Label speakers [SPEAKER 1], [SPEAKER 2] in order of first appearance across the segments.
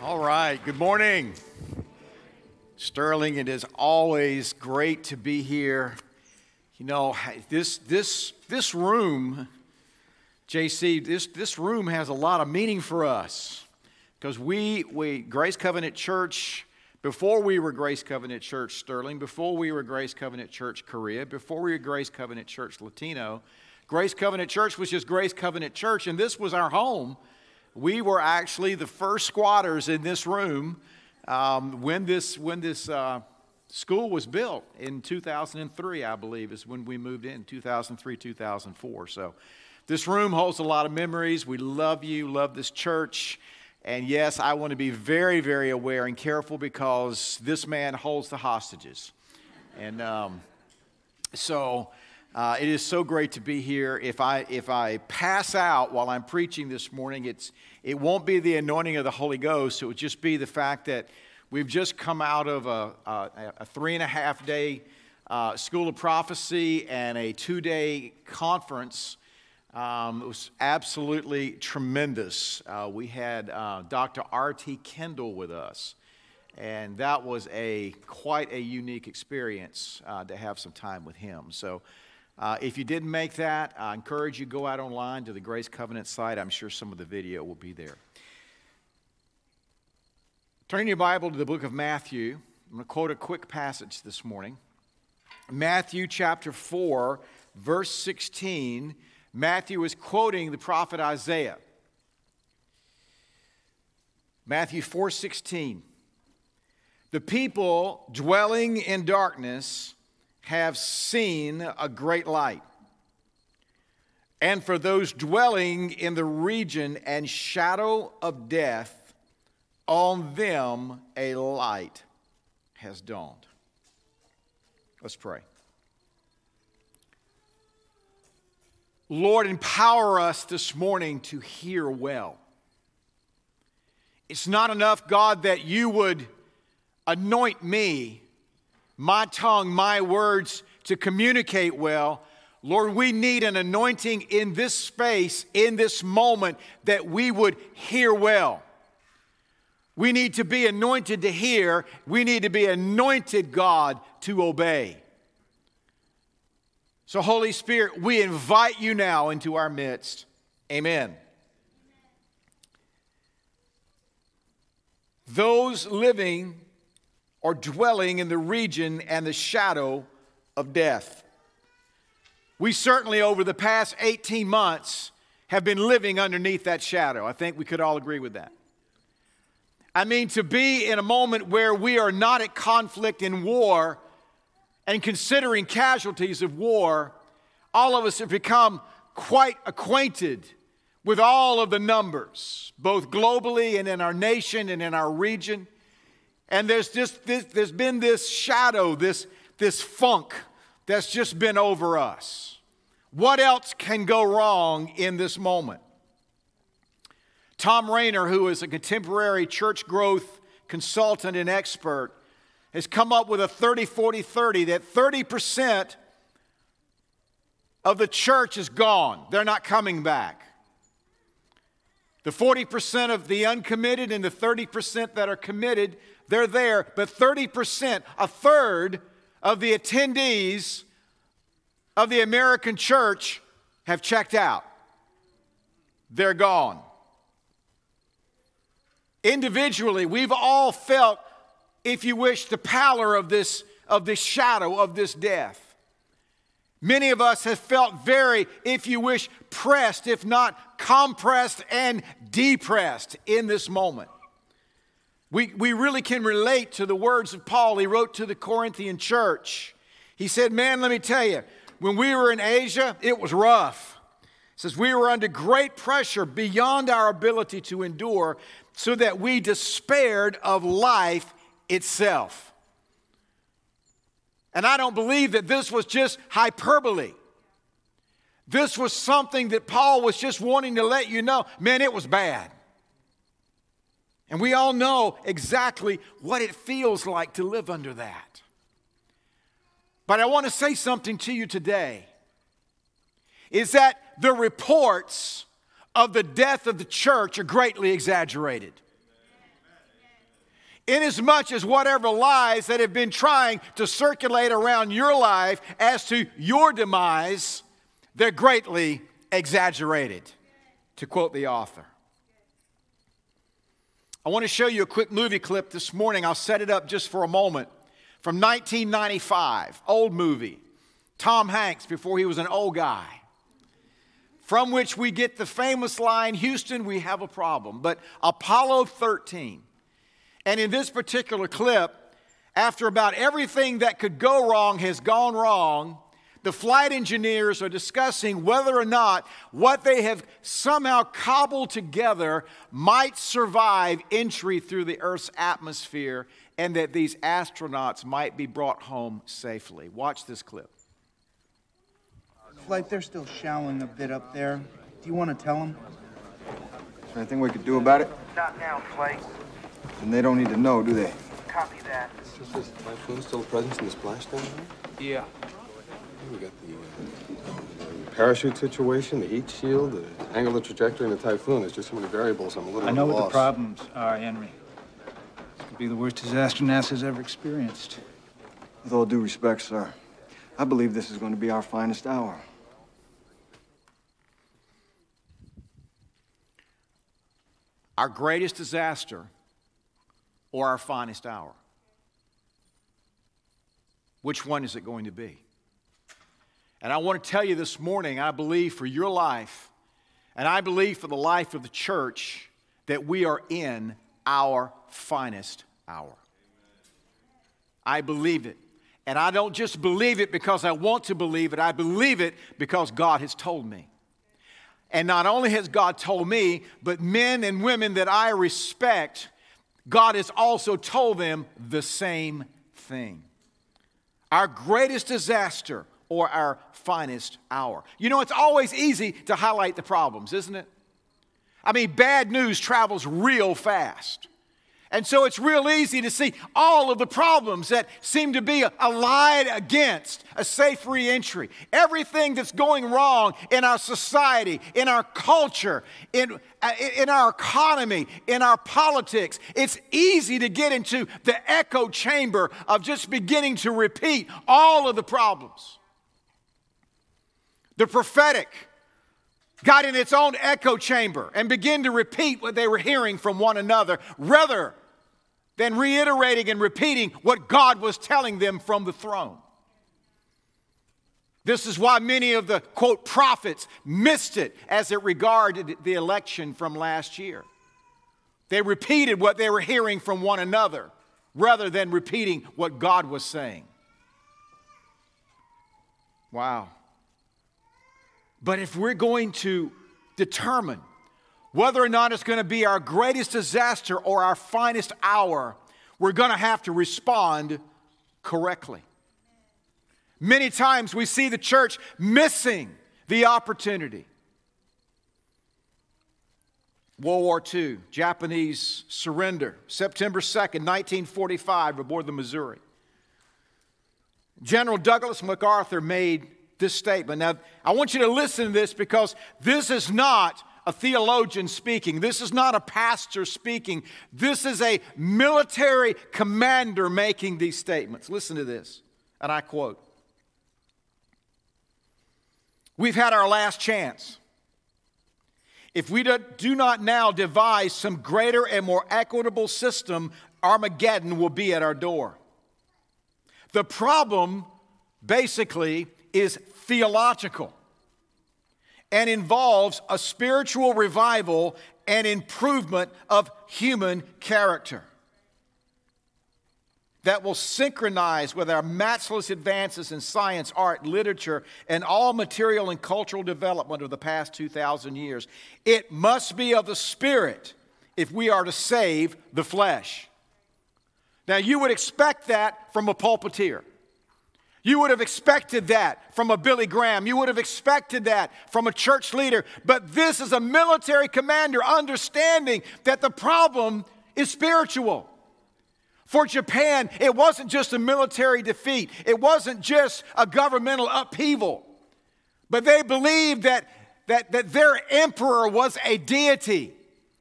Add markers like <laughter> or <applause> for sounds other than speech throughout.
[SPEAKER 1] All right, good morning. Sterling, it is always great to be here. You know, this, this, this room, JC, this, this room has a lot of meaning for us because we, we, Grace Covenant Church, before we were Grace Covenant Church Sterling, before we were Grace Covenant Church Korea, before we were Grace Covenant Church Latino, Grace Covenant Church was just Grace Covenant Church, and this was our home we were actually the first squatters in this room um, when this, when this uh, school was built in 2003, I believe, is when we moved in, 2003, 2004. So this room holds a lot of memories. We love you, love this church. And yes, I want to be very, very aware and careful because this man holds the hostages. And um, so uh, it is so great to be here. If I, if I pass out while I'm preaching this morning, it's, it won't be the anointing of the Holy Ghost. It would just be the fact that we've just come out of a, a, a three and a half day uh, School of Prophecy and a two day conference. Um, it was absolutely tremendous. Uh, we had uh, Dr. R.T. Kendall with us, and that was a quite a unique experience uh, to have some time with him. So, uh, if you didn't make that, I encourage you to go out online to the Grace Covenant site. I'm sure some of the video will be there. Turn your Bible to the book of Matthew. I'm going to quote a quick passage this morning. Matthew chapter 4, verse 16. Matthew is quoting the prophet Isaiah. Matthew 4:16 The people dwelling in darkness have seen a great light. And for those dwelling in the region and shadow of death, on them a light has dawned. Let's pray. Lord, empower us this morning to hear well. It's not enough, God, that you would anoint me my tongue, my words to communicate well. Lord, we need an anointing in this space, in this moment, that we would hear well. We need to be anointed to hear. We need to be anointed, God, to obey. So, Holy Spirit, we invite you now into our midst. Amen. Those living or dwelling in the region and the shadow of death. We certainly, over the past 18 months, have been living underneath that shadow. I think we could all agree with that. I mean, to be in a moment where we are not at conflict in war and considering casualties of war, all of us have become quite acquainted with all of the numbers, both globally and in our nation and in our region. And there's just this, there's been this shadow, this, this funk that's just been over us. What else can go wrong in this moment? Thom Rainer, who is a contemporary church growth consultant and expert, has come up with a 30 40 30 that 30% of the church is gone. They're not coming back. The 40% of the uncommitted and the 30% that are committed they're there, but 30%, a third of the attendees of the American church have checked out. They're gone. Individually, we've all felt, if you wish, the pallor of this, of this shadow of this death. Many of us have felt very, if you wish, pressed, if not compressed and depressed in this moment. We, we really can relate to the words of Paul he wrote to the Corinthian church. He said, Man, let me tell you, when we were in Asia, it was rough. He says, We were under great pressure beyond our ability to endure, so that we despaired of life itself. And I don't believe that this was just hyperbole. This was something that Paul was just wanting to let you know man, it was bad. And we all know exactly what it feels like to live under that. But I want to say something to you today is that the reports of the death of the church are greatly exaggerated. inasmuch as whatever lies that have been trying to circulate around your life as to your demise, they're greatly exaggerated, to quote the author. I want to show you a quick movie clip this morning. I'll set it up just for a moment. From 1995, old movie. Tom Hanks before he was an old guy. From which we get the famous line Houston, we have a problem. But Apollo 13. And in this particular clip, after about everything that could go wrong has gone wrong, the flight engineers are discussing whether or not what they have somehow cobbled together might survive entry through the Earth's atmosphere and that these astronauts might be brought home safely. Watch this clip.
[SPEAKER 2] Flight, they're still showering a bit up there. Do you want to tell them?
[SPEAKER 3] Is there anything we could do about it?
[SPEAKER 4] Not now, Flight.
[SPEAKER 3] And they don't need to know, do they?
[SPEAKER 4] Copy that.
[SPEAKER 5] Is this typhoon still a presence in the splashdown?
[SPEAKER 4] Yeah.
[SPEAKER 5] We got the uh, parachute situation, the heat shield, the angular trajectory, and the typhoon. There's just so many variables. I'm a little
[SPEAKER 2] I know
[SPEAKER 5] at a
[SPEAKER 2] what the problems are, Henry. This could be the worst disaster NASA's ever experienced.
[SPEAKER 3] With all due respect, sir, I believe this is going to be our finest hour.
[SPEAKER 1] Our greatest disaster or our finest hour? Which one is it going to be? And I want to tell you this morning, I believe for your life, and I believe for the life of the church, that we are in our finest hour. I believe it. And I don't just believe it because I want to believe it, I believe it because God has told me. And not only has God told me, but men and women that I respect, God has also told them the same thing. Our greatest disaster or our finest hour. You know, it's always easy to highlight the problems, isn't it? I mean, bad news travels real fast. And so it's real easy to see all of the problems that seem to be allied against a safe reentry. Everything that's going wrong in our society, in our culture, in, uh, in our economy, in our politics. It's easy to get into the echo chamber of just beginning to repeat all of the problems. The prophetic got in its own echo chamber and began to repeat what they were hearing from one another rather than reiterating and repeating what God was telling them from the throne. This is why many of the quote prophets missed it as it regarded the election from last year. They repeated what they were hearing from one another rather than repeating what God was saying. Wow. But if we're going to determine whether or not it's going to be our greatest disaster or our finest hour, we're going to have to respond correctly. Many times we see the church missing the opportunity. World War II, Japanese surrender, September 2nd, 1945, aboard the Missouri. General Douglas MacArthur made this statement. Now, I want you to listen to this because this is not a theologian speaking. This is not a pastor speaking. This is a military commander making these statements. Listen to this, and I quote We've had our last chance. If we do not now devise some greater and more equitable system, Armageddon will be at our door. The problem, basically, is theological and involves a spiritual revival and improvement of human character that will synchronize with our matchless advances in science, art, literature, and all material and cultural development of the past 2,000 years. It must be of the Spirit if we are to save the flesh. Now, you would expect that from a pulpiteer. You would have expected that from a Billy Graham. You would have expected that from a church leader. But this is a military commander understanding that the problem is spiritual. For Japan, it wasn't just a military defeat, it wasn't just a governmental upheaval, but they believed that, that, that their emperor was a deity.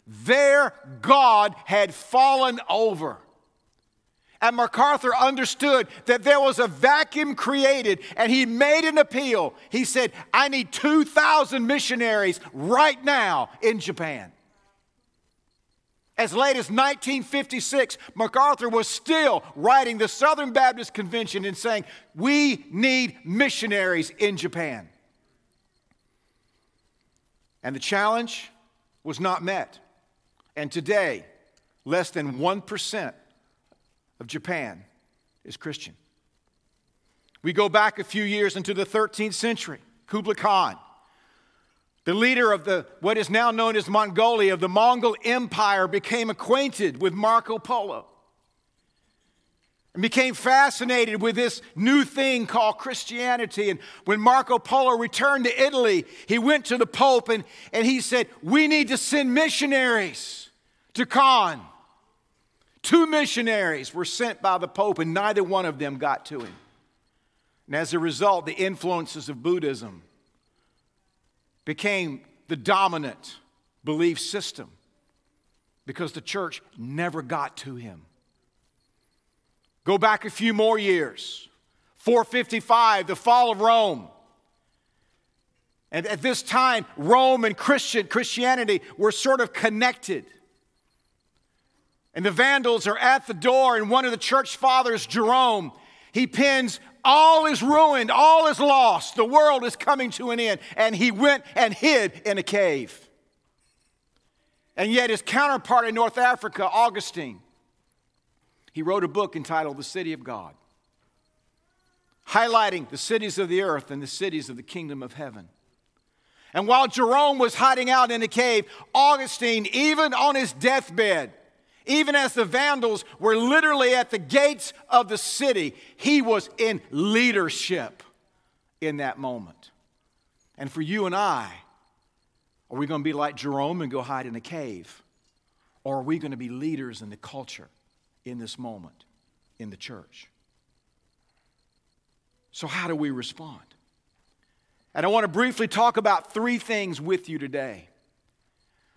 [SPEAKER 1] Their God had fallen over. And MacArthur understood that there was a vacuum created, and he made an appeal. He said, I need 2,000 missionaries right now in Japan. As late as 1956, MacArthur was still writing the Southern Baptist Convention and saying, We need missionaries in Japan. And the challenge was not met. And today, less than 1% of Japan is Christian. We go back a few years into the 13th century. Kublai Khan, the leader of the what is now known as Mongolia, of the Mongol Empire, became acquainted with Marco Polo and became fascinated with this new thing called Christianity. And when Marco Polo returned to Italy, he went to the Pope and, and he said, We need to send missionaries to Khan. Two missionaries were sent by the Pope, and neither one of them got to him. And as a result, the influences of Buddhism became the dominant belief system because the church never got to him. Go back a few more years 455, the fall of Rome. And at this time, Rome and Christian Christianity were sort of connected. And the Vandals are at the door, and one of the church fathers, Jerome, he pins, All is ruined, all is lost, the world is coming to an end. And he went and hid in a cave. And yet, his counterpart in North Africa, Augustine, he wrote a book entitled The City of God, highlighting the cities of the earth and the cities of the kingdom of heaven. And while Jerome was hiding out in a cave, Augustine, even on his deathbed, even as the Vandals were literally at the gates of the city, he was in leadership in that moment. And for you and I, are we going to be like Jerome and go hide in a cave? Or are we going to be leaders in the culture in this moment in the church? So, how do we respond? And I want to briefly talk about three things with you today.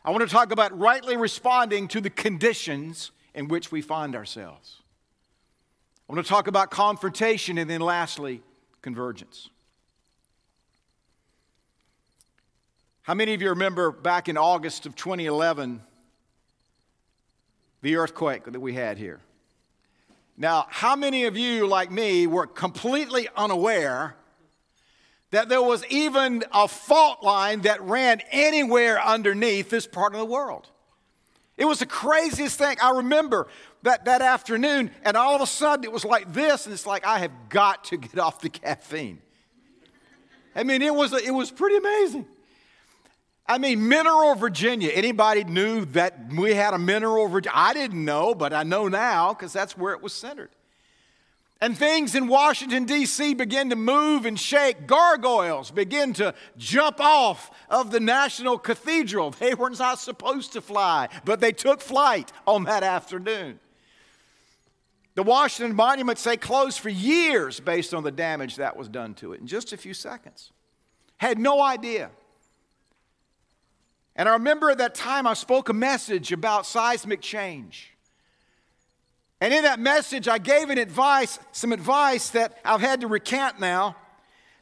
[SPEAKER 1] I want to talk about rightly responding to the conditions in which we find ourselves. I want to talk about confrontation and then lastly, convergence. How many of you remember back in August of 2011 the earthquake that we had here? Now, how many of you, like me, were completely unaware that there was even a fault line that ran anywhere underneath this part of the world. It was the craziest thing. I remember that, that afternoon, and all of a sudden it was like this, and it's like, I have got to get off the caffeine. I mean, it was, it was pretty amazing. I mean, Mineral, Virginia. Anybody knew that we had a Mineral, Virginia? I didn't know, but I know now because that's where it was centered. And things in Washington, D.C. begin to move and shake. Gargoyles begin to jump off of the National Cathedral. They were not supposed to fly, but they took flight on that afternoon. The Washington Monument say closed for years based on the damage that was done to it in just a few seconds. Had no idea. And I remember at that time I spoke a message about seismic change. And in that message, I gave an advice, some advice that I've had to recant now,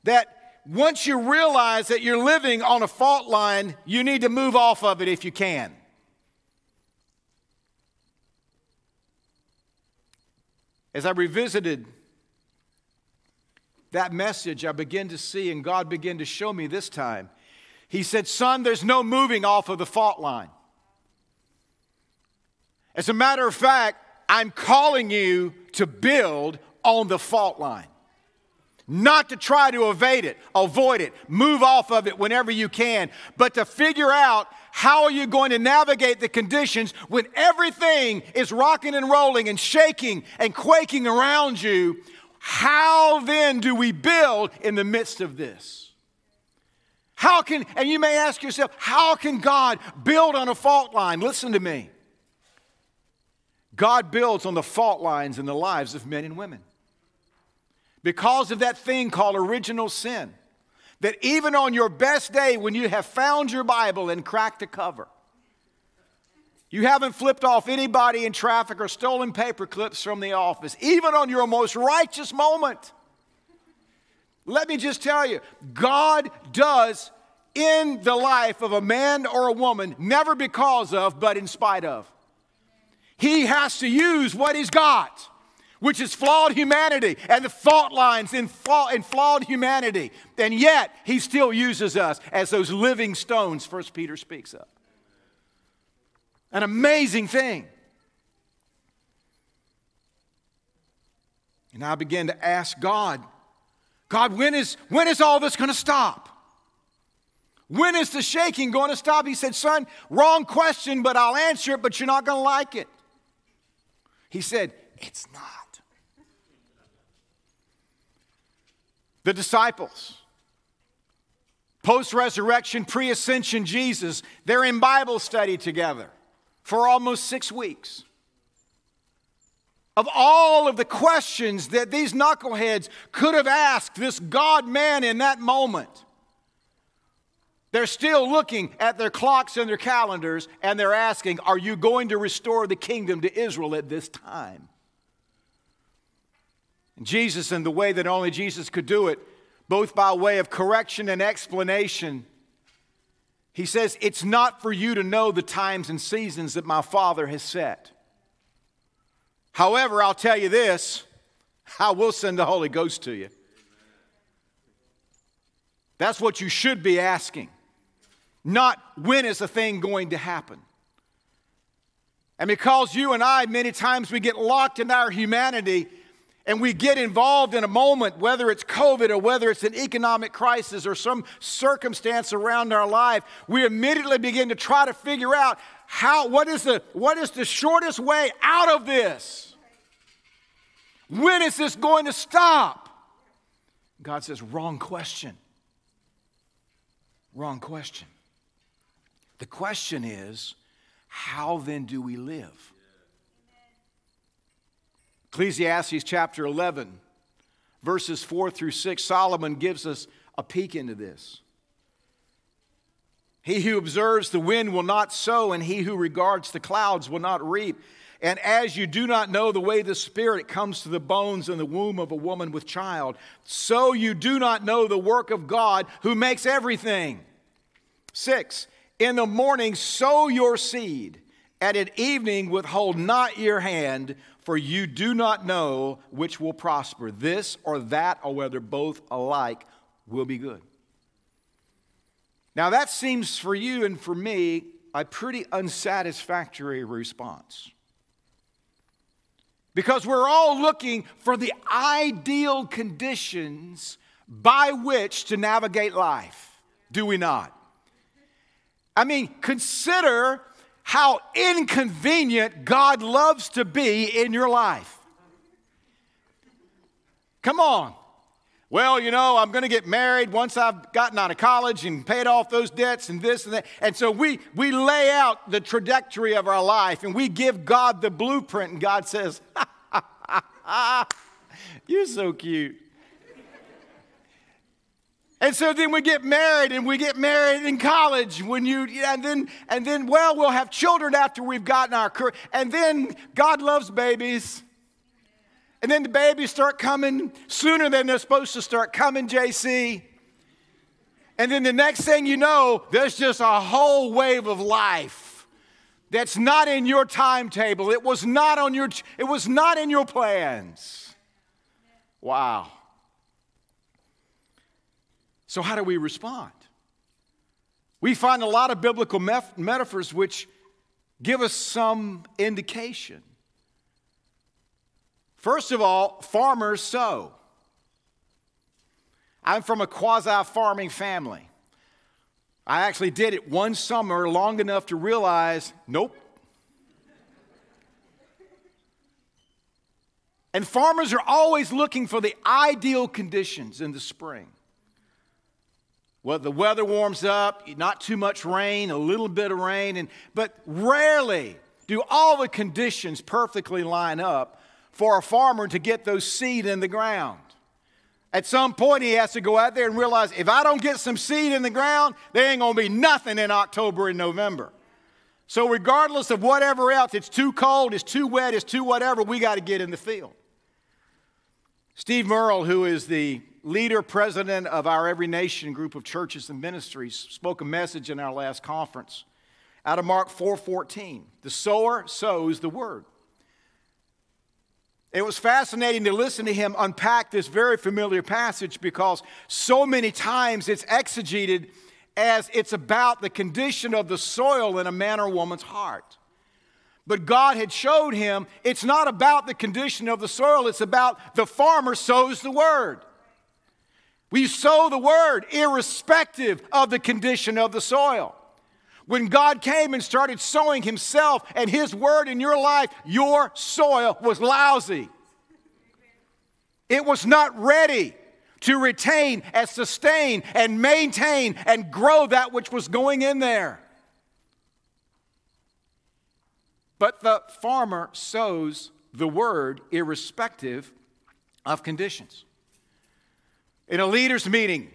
[SPEAKER 1] that once you realize that you're living on a fault line, you need to move off of it if you can. As I revisited that message, I began to see, and God began to show me this time. He said, Son, there's no moving off of the fault line. As a matter of fact, I'm calling you to build on the fault line. Not to try to evade it, avoid it, move off of it whenever you can, but to figure out how are you going to navigate the conditions when everything is rocking and rolling and shaking and quaking around you. How then do we build in the midst of this? How can, and you may ask yourself, how can God build on a fault line? Listen to me. God builds on the fault lines in the lives of men and women. Because of that thing called original sin, that even on your best day when you have found your Bible and cracked the cover, You haven't flipped off anybody in traffic or stolen paper clips from the office, even on your most righteous moment. Let me just tell you, God does in the life of a man or a woman, never because of, but in spite of. He has to use what he's got, which is flawed humanity and the fault lines in, flaw, in flawed humanity. And yet, he still uses us as those living stones, First Peter speaks of. An amazing thing. And I began to ask God, God, when is, when is all this going to stop? When is the shaking going to stop? He said, Son, wrong question, but I'll answer it, but you're not going to like it. He said, It's not. The disciples, post resurrection, pre ascension Jesus, they're in Bible study together for almost six weeks. Of all of the questions that these knuckleheads could have asked this God man in that moment, they're still looking at their clocks and their calendars and they're asking, Are you going to restore the kingdom to Israel at this time? And Jesus, in the way that only Jesus could do it, both by way of correction and explanation, he says, It's not for you to know the times and seasons that my Father has set. However, I'll tell you this I will send the Holy Ghost to you. That's what you should be asking not when is a thing going to happen. And because you and I, many times, we get locked in our humanity and we get involved in a moment, whether it's COVID or whether it's an economic crisis or some circumstance around our life, we immediately begin to try to figure out how, what, is the, what is the shortest way out of this? When is this going to stop? God says, wrong question. Wrong question. The question is, how then do we live? Ecclesiastes chapter 11, verses 4 through 6, Solomon gives us a peek into this. He who observes the wind will not sow, and he who regards the clouds will not reap. And as you do not know the way the Spirit comes to the bones in the womb of a woman with child, so you do not know the work of God who makes everything. Six, in the morning, sow your seed, and at evening, withhold not your hand, for you do not know which will prosper, this or that, or whether both alike will be good. Now, that seems for you and for me a pretty unsatisfactory response. Because we're all looking for the ideal conditions by which to navigate life, do we not? I mean, consider how inconvenient God loves to be in your life. Come on. Well, you know, I'm going to get married once I've gotten out of college and paid off those debts and this and that. And so we, we lay out the trajectory of our life and we give God the blueprint, and God says, <laughs> You're so cute. And so then we get married and we get married in college when you and then and then well we'll have children after we've gotten our career and then God loves babies. And then the babies start coming sooner than they're supposed to start coming, JC. And then the next thing you know, there's just a whole wave of life that's not in your timetable. It was not on your it was not in your plans. Wow. So, how do we respond? We find a lot of biblical metaphors which give us some indication. First of all, farmers sow. I'm from a quasi farming family. I actually did it one summer long enough to realize nope. And farmers are always looking for the ideal conditions in the spring. Well, the weather warms up, not too much rain, a little bit of rain, and, but rarely do all the conditions perfectly line up for a farmer to get those seed in the ground. At some point, he has to go out there and realize if I don't get some seed in the ground, there ain't gonna be nothing in October and November. So, regardless of whatever else, it's too cold, it's too wet, it's too whatever, we got to get in the field. Steve Murrell, who is the leader, president of our Every Nation group of churches and ministries, spoke a message in our last conference out of Mark 4:14. The sower sows the word. It was fascinating to listen to him unpack this very familiar passage because so many times it's exegeted as it's about the condition of the soil in a man or woman's heart. But God had showed him it's not about the condition of the soil, it's about the farmer sows the word. We sow the word irrespective of the condition of the soil. When God came and started sowing Himself and His word in your life, your soil was lousy. It was not ready to retain and sustain and maintain and grow that which was going in there. But the farmer sows the word irrespective of conditions. In a leaders' meeting,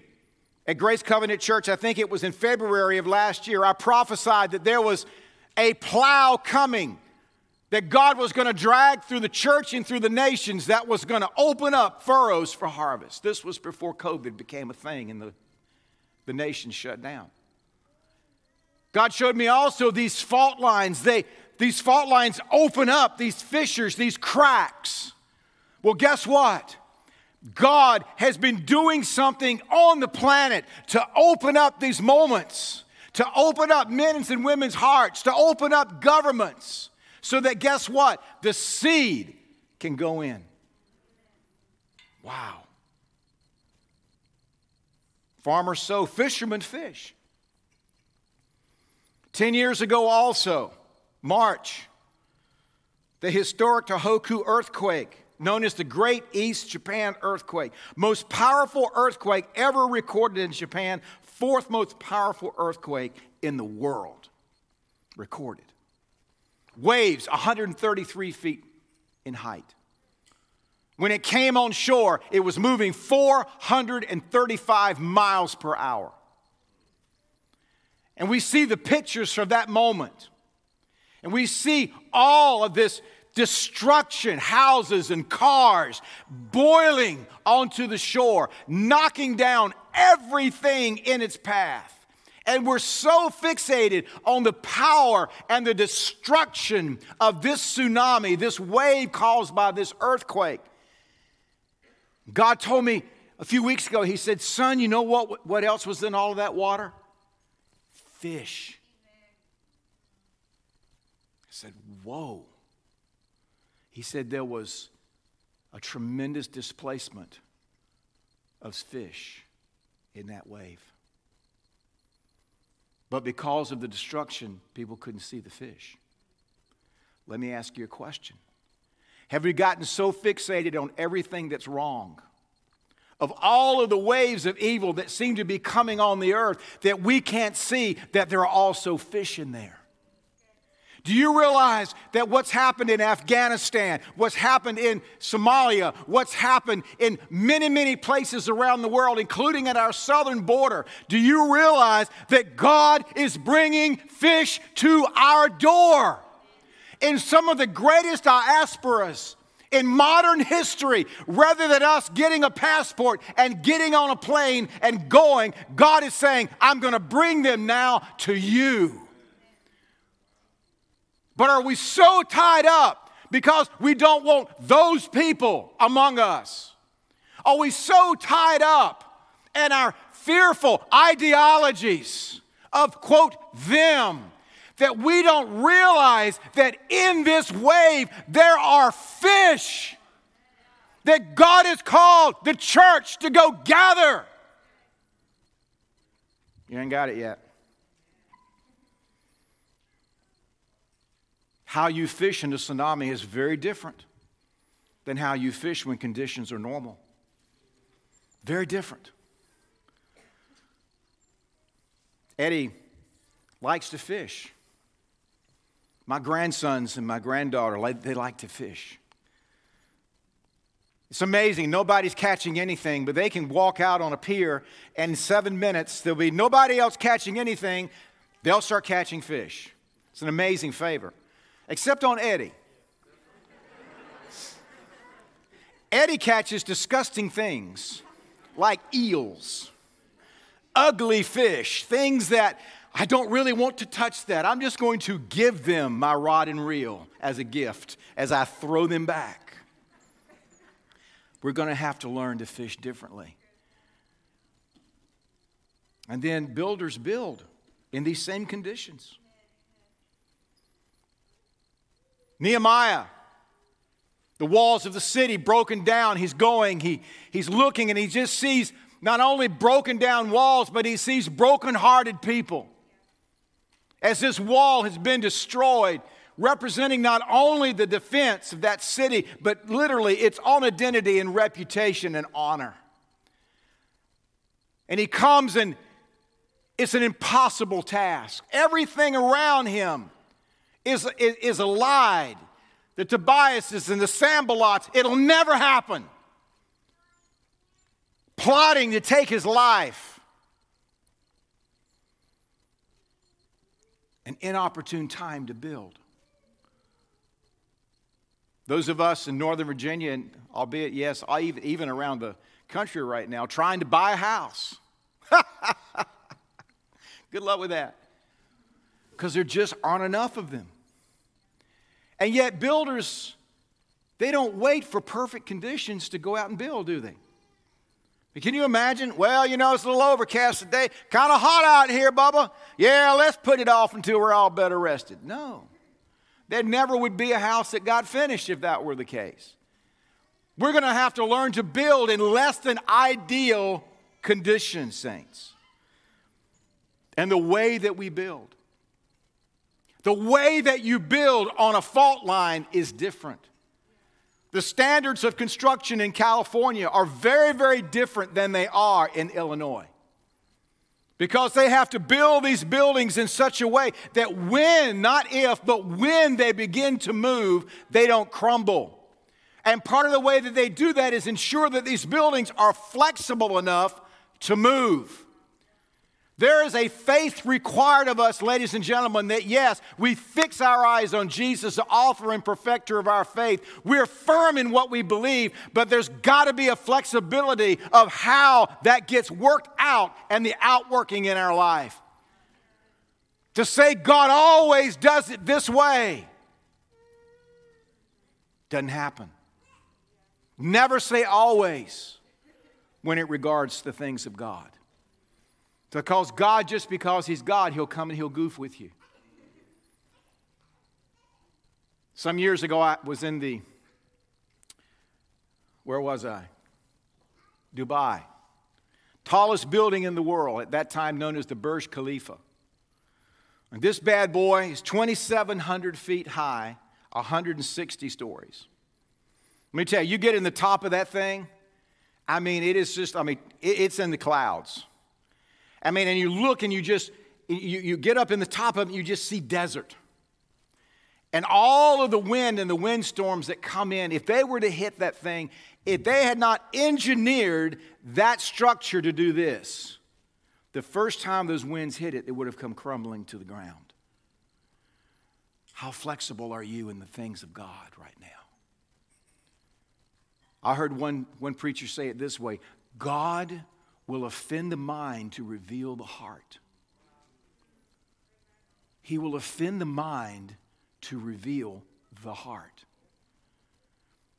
[SPEAKER 1] at Grace Covenant Church, I think it was in February of last year, I prophesied that there was a plow coming that God was going to drag through the church and through the nations that was going to open up furrows for harvest. This was before COVID became a thing and the, the nation shut down. God showed me also these fault lines. They, these fault lines open up, these fissures, these cracks. Well, guess what? God has been doing something on the planet to open up these moments, to open up men's and women's hearts, to open up governments, so that guess what? The seed can go in. Wow. Farmers sow, fishermen fish. Ten years ago, also, March, the historic Tohoku earthquake known as the Great East Japan Earthquake. Most powerful earthquake ever recorded in Japan, fourth most powerful earthquake in the world recorded. Waves 133 feet in height. When it came on shore, it was moving 435 miles per hour. And we see the pictures from that moment. And we see all of this destruction, houses and cars boiling onto the shore, knocking down everything in its path. And we're so fixated on the power and the destruction of this tsunami, this wave caused by this earthquake. God told me a few weeks ago, He said, Son, you know what, what else was in all of that water? Fish. I said, Whoa he said there was a tremendous displacement of fish in that wave. But because of the destruction, people couldn't see the fish. Let me ask you a question Have we gotten so fixated on everything that's wrong? Of all of the waves of evil that seem to be coming on the earth, that we can't see that there are also fish in there. Do you realize that what's happened in Afghanistan, what's happened in Somalia, what's happened in many, many places around the world, including at our southern border, do you realize that God is bringing fish to our door? In some of the greatest diasporas in modern history, rather than us getting a passport and getting on a plane and going, God is saying, I'm going to bring them now to you. But are we so tied up because we don't want those people among us? Are we so tied up in our fearful ideologies of, quote, them, that we don't realize that in this wave there are fish that God has called the church to go gather? You ain't got it yet. How you fish in a tsunami is very different than how you fish when conditions are normal. Very different. Eddie likes to fish. My grandsons and my granddaughter, they like to fish. It's amazing. Nobody's catching anything, but they can walk out on a pier, and in seven minutes, there'll be nobody else catching anything. They'll start catching fish. It's an amazing favor, except on Eddie. Eddie catches disgusting things like eels, ugly fish, things that I don't really want to touch that. I'm just going to give them my rod and reel as a gift as I throw them back. We're going to have to learn to fish differently. And then builders build in these same conditions. Nehemiah, the walls of the city broken down. He's going, he, he's looking, and he just sees not only broken down walls, but he sees broken-hearted people. As this wall has been destroyed, representing not only the defense of that city, but literally its own identity and reputation and honor. And he comes and it's an impossible task. Everything around him is, is, is allied. The Tobiases and the Sanballats, it'll never happen. Plotting to take his life. An inopportune time to build. Those of us in Northern Virginia, and albeit, yes, even around the country right now, trying to buy a house. <laughs> Good luck with that. Because there just aren't enough of them. And yet, builders, they don't wait for perfect conditions to go out and build, do they? Can you imagine? Well, you know, it's a little overcast today. Kind of hot out here, Bubba. Yeah, let's put it off until we're all better rested. No. There never would be a house that got finished if that were the case. We're going to have to learn to build in less than ideal conditions, saints and the way that we build. The way that you build on a fault line is different. The standards of construction in California are very, very different than they are in Illinois. Because they have to build these buildings in such a way that when, not if, but when they begin to move, they don't crumble. And part of the way that they do that is ensure that these buildings are flexible enough to move. There is a faith required of us, ladies and gentlemen, that yes, we fix our eyes on Jesus, the author and perfecter of our faith. We're firm in what we believe, but there's got to be a flexibility of how that gets worked out and the outworking in our life. To say God always does it this way doesn't happen. Never say always when it regards the things of God. Because God, just because He's God, He'll come and He'll goof with you. Some years ago, I was in the, where was I? Dubai. Tallest building in the world, at that time known as the Burj Khalifa. And this bad boy is 2,700 feet high, 160 stories. Let me tell you, you get in the top of that thing, I mean, it is just, I mean, it's in the clouds. I mean, and you look and you just, you, you get up in the top of it, you just see desert. And all of the wind and the windstorms that come in, if they were to hit that thing, if they had not engineered that structure to do this, the first time those winds hit it, it would have come crumbling to the ground. How flexible are you in the things of God right now? I heard one, one preacher say it this way God will offend the mind to reveal the heart. He will offend the mind to reveal the heart.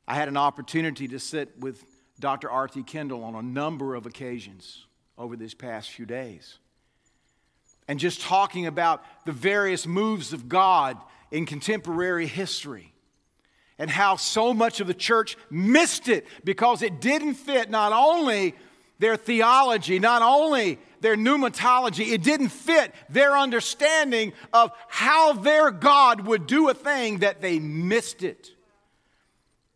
[SPEAKER 1] I had an opportunity to sit with Dr. R.T. Kendall on a number of occasions over these past few days. And just talking about the various moves of God in contemporary history and how so much of the church missed it because it didn't fit not only their theology, not only their pneumatology, it didn't fit their understanding of how their God would do a thing that they missed it.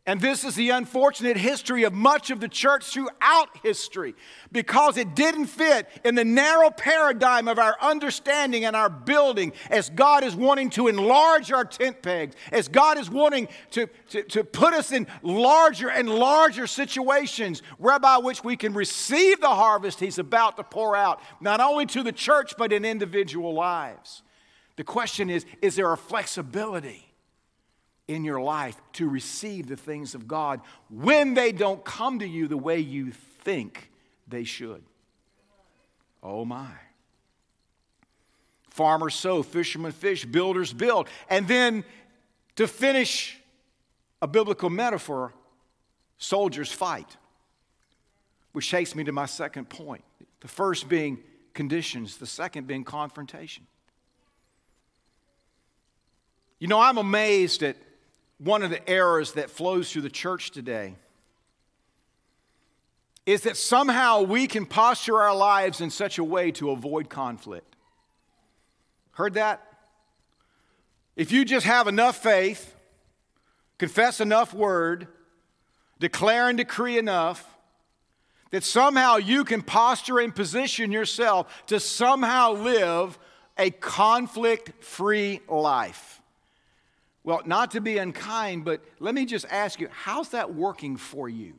[SPEAKER 1] And this is the unfortunate history of much of the church throughout history because it didn't fit in the narrow paradigm of our understanding and our building as God is wanting to enlarge our tent pegs, as God is wanting to, to, to put us in larger and larger situations whereby which we can receive the harvest He's about to pour out, not only to the church but in individual lives. The question is is there a flexibility in your life to receive the things of God when they don't come to you the way you think they should? Oh my. Farmers sow, fishermen fish, builders build. And then to finish a biblical metaphor, soldiers fight. Which takes me to my second point. The first being conditions, the second being confrontation. You know, I'm amazed at one of the errors that flows through the church today is that somehow we can posture our lives in such a way to avoid conflict. Heard that? If you just have enough faith, confess enough word, declare and decree enough, that somehow you can posture and position yourself to somehow live a conflict free life. Well, not to be unkind, but let me just ask you, how's that working for you?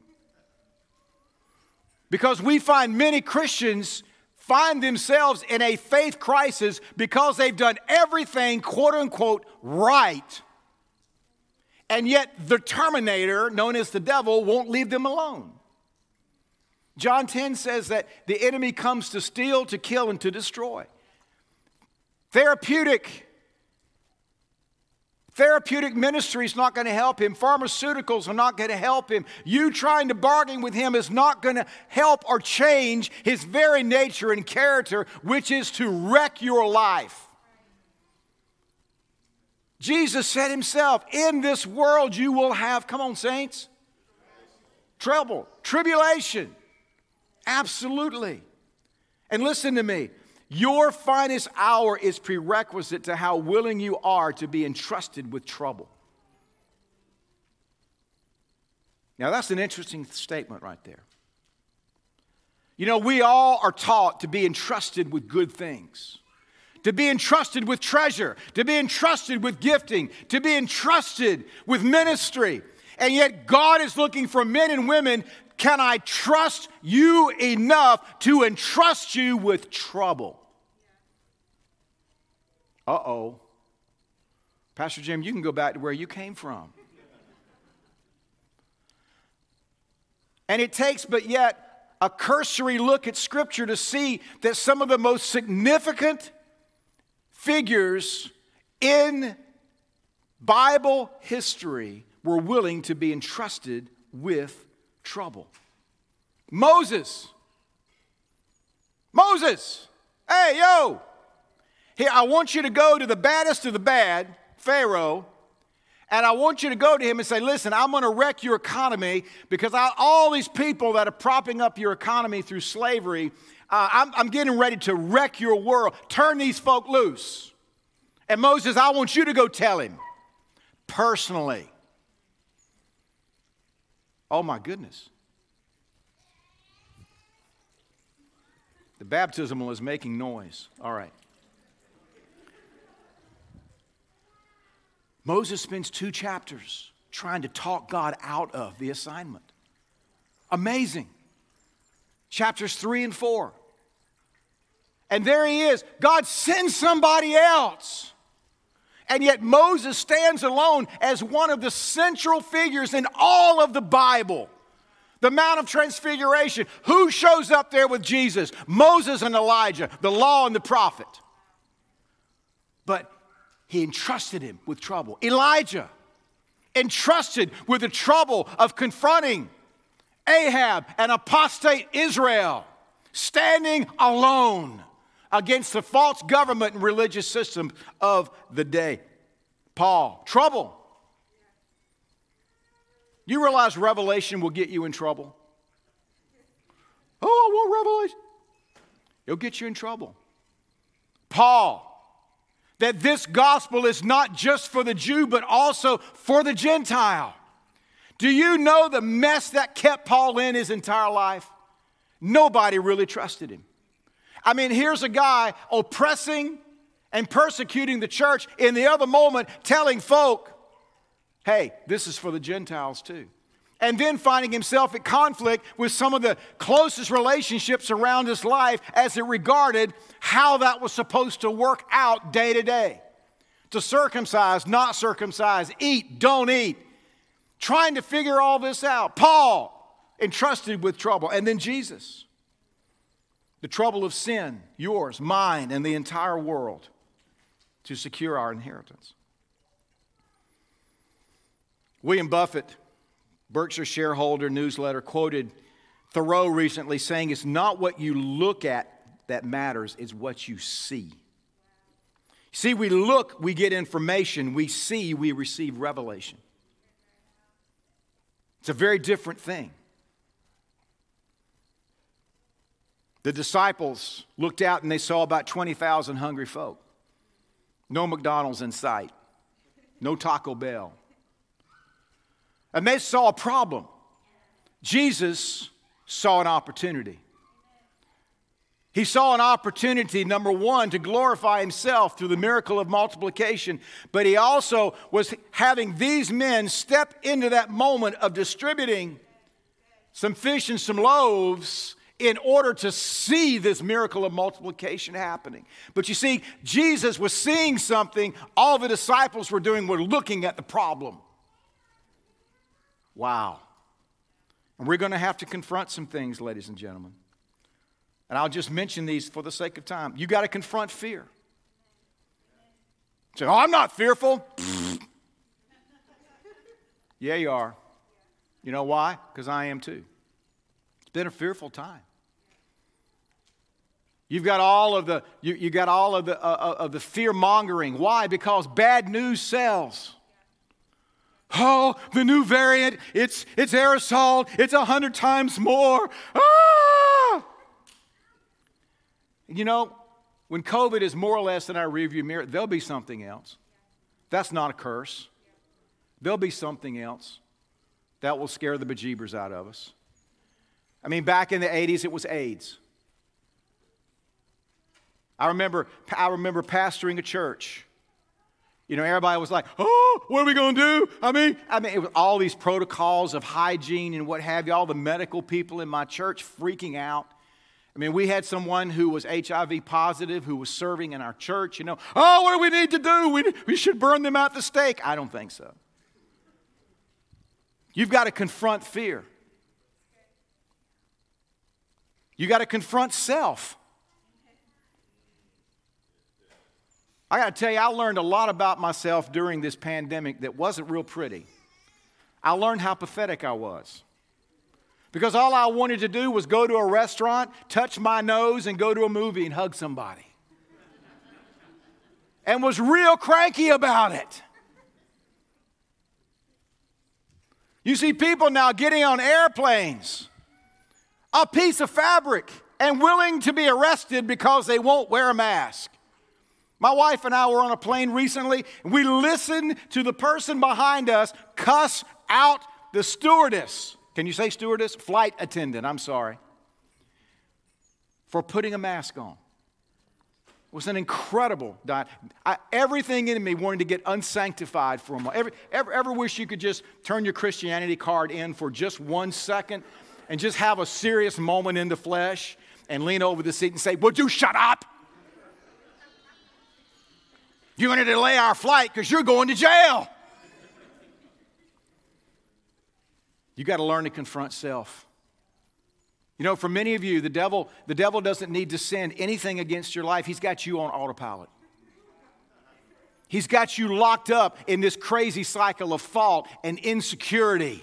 [SPEAKER 1] Because we find many Christians find themselves in a faith crisis because they've done everything, quote unquote, right. And yet the terminator, known as the devil, won't leave them alone. John 10 says that the enemy comes to steal, to kill, and to destroy. Therapeutic Therapeutic ministry is not going to help him. Pharmaceuticals are not going to help him. You trying to bargain with him is not going to help or change his very nature and character, which is to wreck your life. Jesus said himself, In this world you will have, come on, saints, trouble, tribulation. Absolutely. And listen to me your finest hour is prerequisite to how willing you are to be entrusted with trouble. Now, that's an interesting statement right there. You know, we all are taught to be entrusted with good things, to be entrusted with treasure, to be entrusted with gifting, to be entrusted with ministry. And yet, God is looking for men and women can I trust you enough to entrust you with trouble? Uh oh. Pastor Jim, you can go back to where you came from. And it takes but yet a cursory look at Scripture to see that some of the most significant figures in Bible history were willing to be entrusted with trouble. Moses. Moses. Hey, yo. Here, I want you to go to the baddest of the bad, Pharaoh, and I want you to go to him and say, Listen, I'm going to wreck your economy because I, all these people that are propping up your economy through slavery, uh, I'm, I'm getting ready to wreck your world. Turn these folk loose. And Moses, I want you to go tell him personally. Oh my goodness. The baptismal is making noise. All right. Moses spends two chapters trying to talk God out of the assignment. Amazing. Chapters three and four. And there he is. God sends somebody else. And yet Moses stands alone as one of the central figures in all of the Bible. The Mount of Transfiguration. Who shows up there with Jesus? Moses and Elijah, the law and the prophet. But he entrusted him with trouble. Elijah entrusted with the trouble of confronting Ahab and apostate Israel, standing alone against the false government and religious system of the day. Paul, trouble. You realize revelation will get you in trouble? Oh, I want revelation. It'll get you in trouble. Paul, that this gospel is not just for the Jew, but also for the Gentile. Do you know the mess that kept Paul in his entire life? Nobody really trusted him. I mean, here's a guy oppressing and persecuting the church, in the other moment, telling folk, hey, this is for the Gentiles too. And then finding himself at conflict with some of the closest relationships around his life as it regarded how that was supposed to work out day to day. to circumcise, not circumcise, eat, don't eat, trying to figure all this out. Paul, entrusted with trouble, and then Jesus, the trouble of sin, yours, mine, and the entire world, to secure our inheritance. William Buffett, Berkshire shareholder newsletter, quoted Thoreau recently saying, It's not what you look at that matters, it's what you see. See, we look, we get information. We see, we receive revelation. It's a very different thing. The disciples looked out and they saw about 20,000 hungry folk. No McDonald's in sight, no Taco Bell. And they saw a problem. Jesus saw an opportunity. He saw an opportunity, number one, to glorify himself through the miracle of multiplication, but he also was having these men step into that moment of distributing some fish and some loaves in order to see this miracle of multiplication happening. But you see, Jesus was seeing something all the disciples were doing were looking at the problem. Wow. And we're going to have to confront some things, ladies and gentlemen. And I'll just mention these for the sake of time. You got to confront fear. Say, oh, I'm not fearful. <laughs> yeah, you are. You know why? Because I am too. It's been a fearful time. You've got all of the you, you got all of the uh, uh of the fear mongering. Why? Because bad news sells. Oh, the new variant, it's it's aerosol, it's a hundred times more. Ah! You know, when COVID is more or less in our rearview mirror, there'll be something else. That's not a curse. There'll be something else that will scare the bejeebers out of us. I mean, back in the 80s, it was AIDS. I remember, I remember pastoring a church. You know, everybody was like, "Oh, what are we going to do?" I mean, I mean, it was all these protocols of hygiene and what have you. All the medical people in my church freaking out. I mean, we had someone who was HIV positive who was serving in our church. You know, oh, what do we need to do? We, we should burn them at the stake. I don't think so. You've got to confront fear. You got to confront self. I got to tell you, I learned a lot about myself during this pandemic that wasn't real pretty. I learned how pathetic I was. Because all I wanted to do was go to a restaurant, touch my nose, and go to a movie and hug somebody. and was real cranky about it. You see people now getting on airplanes, a piece of fabric, and willing to be arrested because they won't wear a mask. My wife and I were on a plane recently, and we listened to the person behind us cuss out the stewardess. Can you say stewardess? Flight attendant, I'm sorry. For putting a mask on. It was an incredible diet. I, everything in me wanted to get unsanctified for a moment. Every, ever, ever wish you could just turn your Christianity card in for just one second and just have a serious moment in the flesh and lean over the seat and say, Would you shut up? You're going to delay our flight because you're going to jail. You got to learn to confront self. You know, for many of you, the devil, the devil doesn't need to send anything against your life. He's got you on autopilot. He's got you locked up in this crazy cycle of fault and insecurity.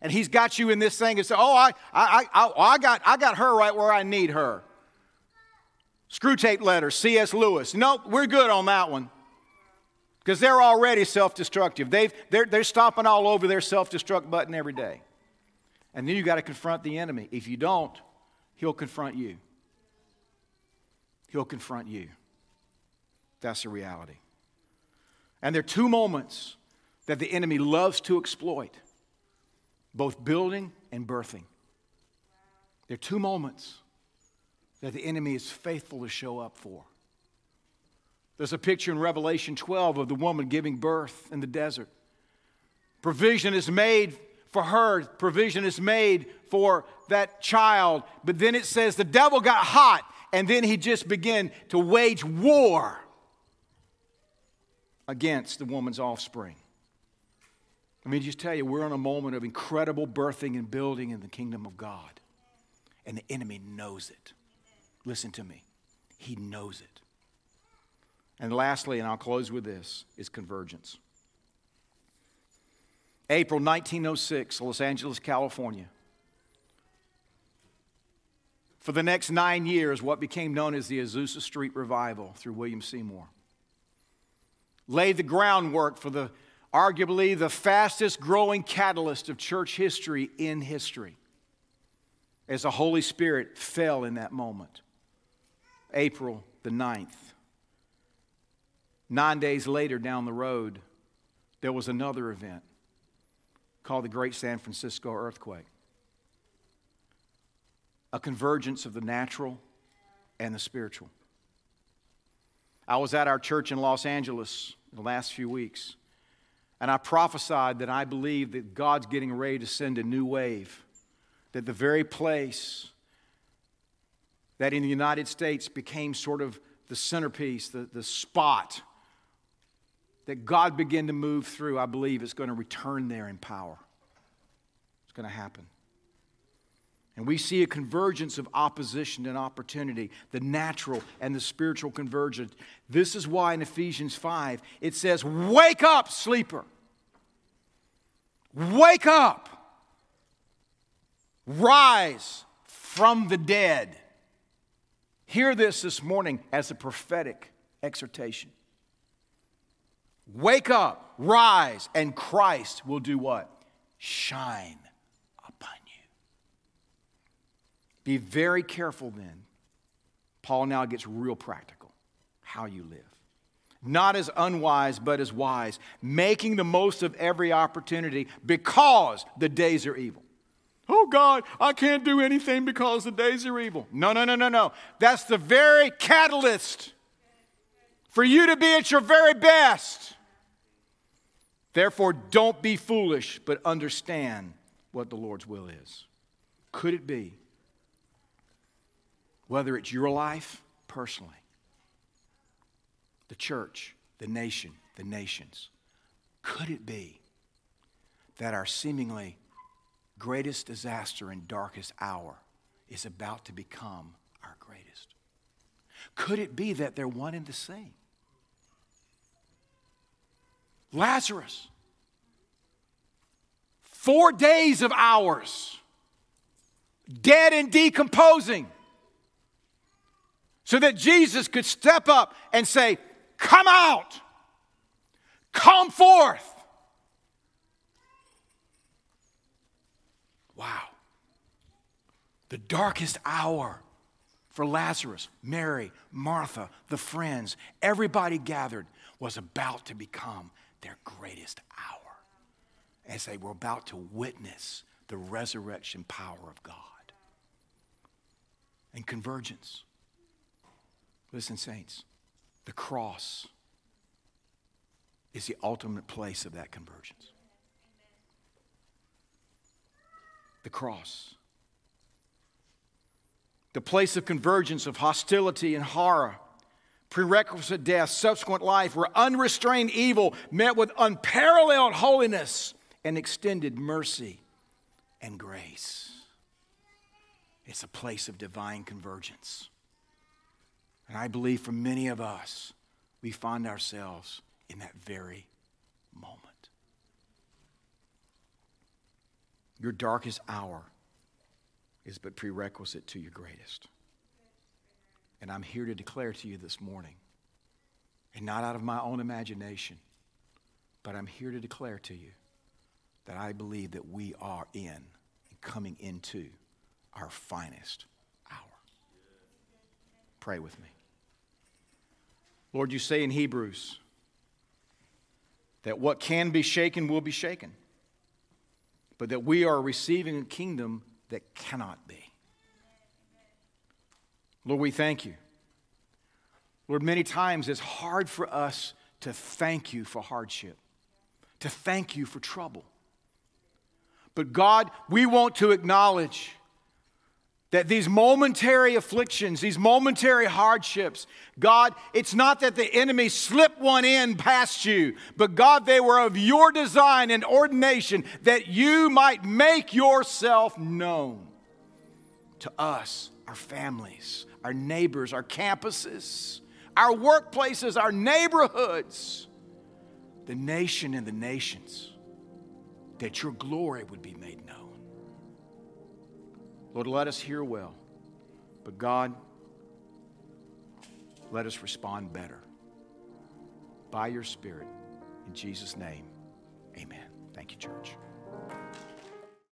[SPEAKER 1] And he's got you in this thing and say, oh, I, I, I, I, got, I got her right where I need her. Screwtape Letter, C.S. Lewis. Nope, we're good on that one because they're already self destructive. They're, they're stomping all over their self destruct button every day. And then you got to confront the enemy. If you don't, he'll confront you. He'll confront you. That's the reality. And there are two moments that the enemy loves to exploit both building and birthing. There are two moments that the enemy is faithful to show up for. There's a picture in Revelation 12 of the woman giving birth in the desert. Provision is made for her, provision is made for that child. But then it says the devil got hot and then he just began to wage war against the woman's offspring. Let me just tell you, we're in a moment of incredible birthing and building in the kingdom of God. And the enemy knows it. Listen to me, he knows it. And lastly, and I'll close with this, is convergence. April 1906, Los Angeles, California. For the next nine years, what became known as the Azusa Street Revival through William Seymour laid the groundwork for the arguably the fastest growing catalyst of church history in history as the Holy Spirit fell in that moment. April the 9th. Nine days later, down the road, there was another event called the Great San Francisco Earthquake a convergence of the natural and the spiritual. I was at our church in Los Angeles the last few weeks, and I prophesied that I believe that God's getting ready to send a new wave, that the very place that in the United States became sort of the centerpiece, the, the spot that God began to move through, I believe is going to return there in power. It's going to happen. And we see a convergence of opposition and opportunity, the natural and the spiritual convergence. This is why in Ephesians 5 it says, Wake up, sleeper. Wake up. Rise from the dead. Hear this this morning as a prophetic exhortation. Wake up, rise, and Christ will do what? Shine upon you. Be very careful then. Paul now gets real practical how you live. Not as unwise, but as wise, making the most of every opportunity because the days are evil. Oh God, I can't do anything because the days are evil. No, no, no, no, no. That's the very catalyst for you to be at your very best. Therefore, don't be foolish, but understand what the Lord's will is. Could it be whether it's your life personally, the church, the nation, the nations, could it be that our seemingly greatest disaster and darkest hour is about to become our greatest? Could it be that they're one and the same? Lazarus, four days of hours, dead and decomposing so that Jesus could step up and say, Come out, come forth. Wow. The darkest hour for Lazarus, Mary, Martha, the friends, everybody gathered was about to become their greatest hour as they were about to witness the resurrection power of God and convergence. Listen, saints, the cross is the ultimate place of that convergence. The cross. The place of convergence of hostility and horror, prerequisite death, subsequent life, where unrestrained evil met with unparalleled holiness and extended mercy and grace. It's a place of divine convergence. And I believe for many of us, we find ourselves in that very moment. Your darkest hour is but prerequisite to your greatest. And I'm here to declare to you this morning, and not out of my own imagination, but I'm here to declare to you that I believe that we are in and coming into our finest hour. Pray with me. Lord, you say in Hebrews that what can be shaken will be shaken, but that we are receiving a kingdom that cannot be. Lord, we thank you. Lord, many times it's hard for us to thank you for hardship, to thank you for trouble. But God, we want to acknowledge that these momentary afflictions, these momentary hardships, God, it's not that the enemy slipped one in past you, but God, they were of your design and ordination that you might make yourself known to us, our families, our neighbors, our campuses, our workplaces, our neighborhoods, the nation and the nations, that your glory would be made known. Lord, let us hear well, but God, let us respond better. By your Spirit, in Jesus' name, amen. Thank you, church.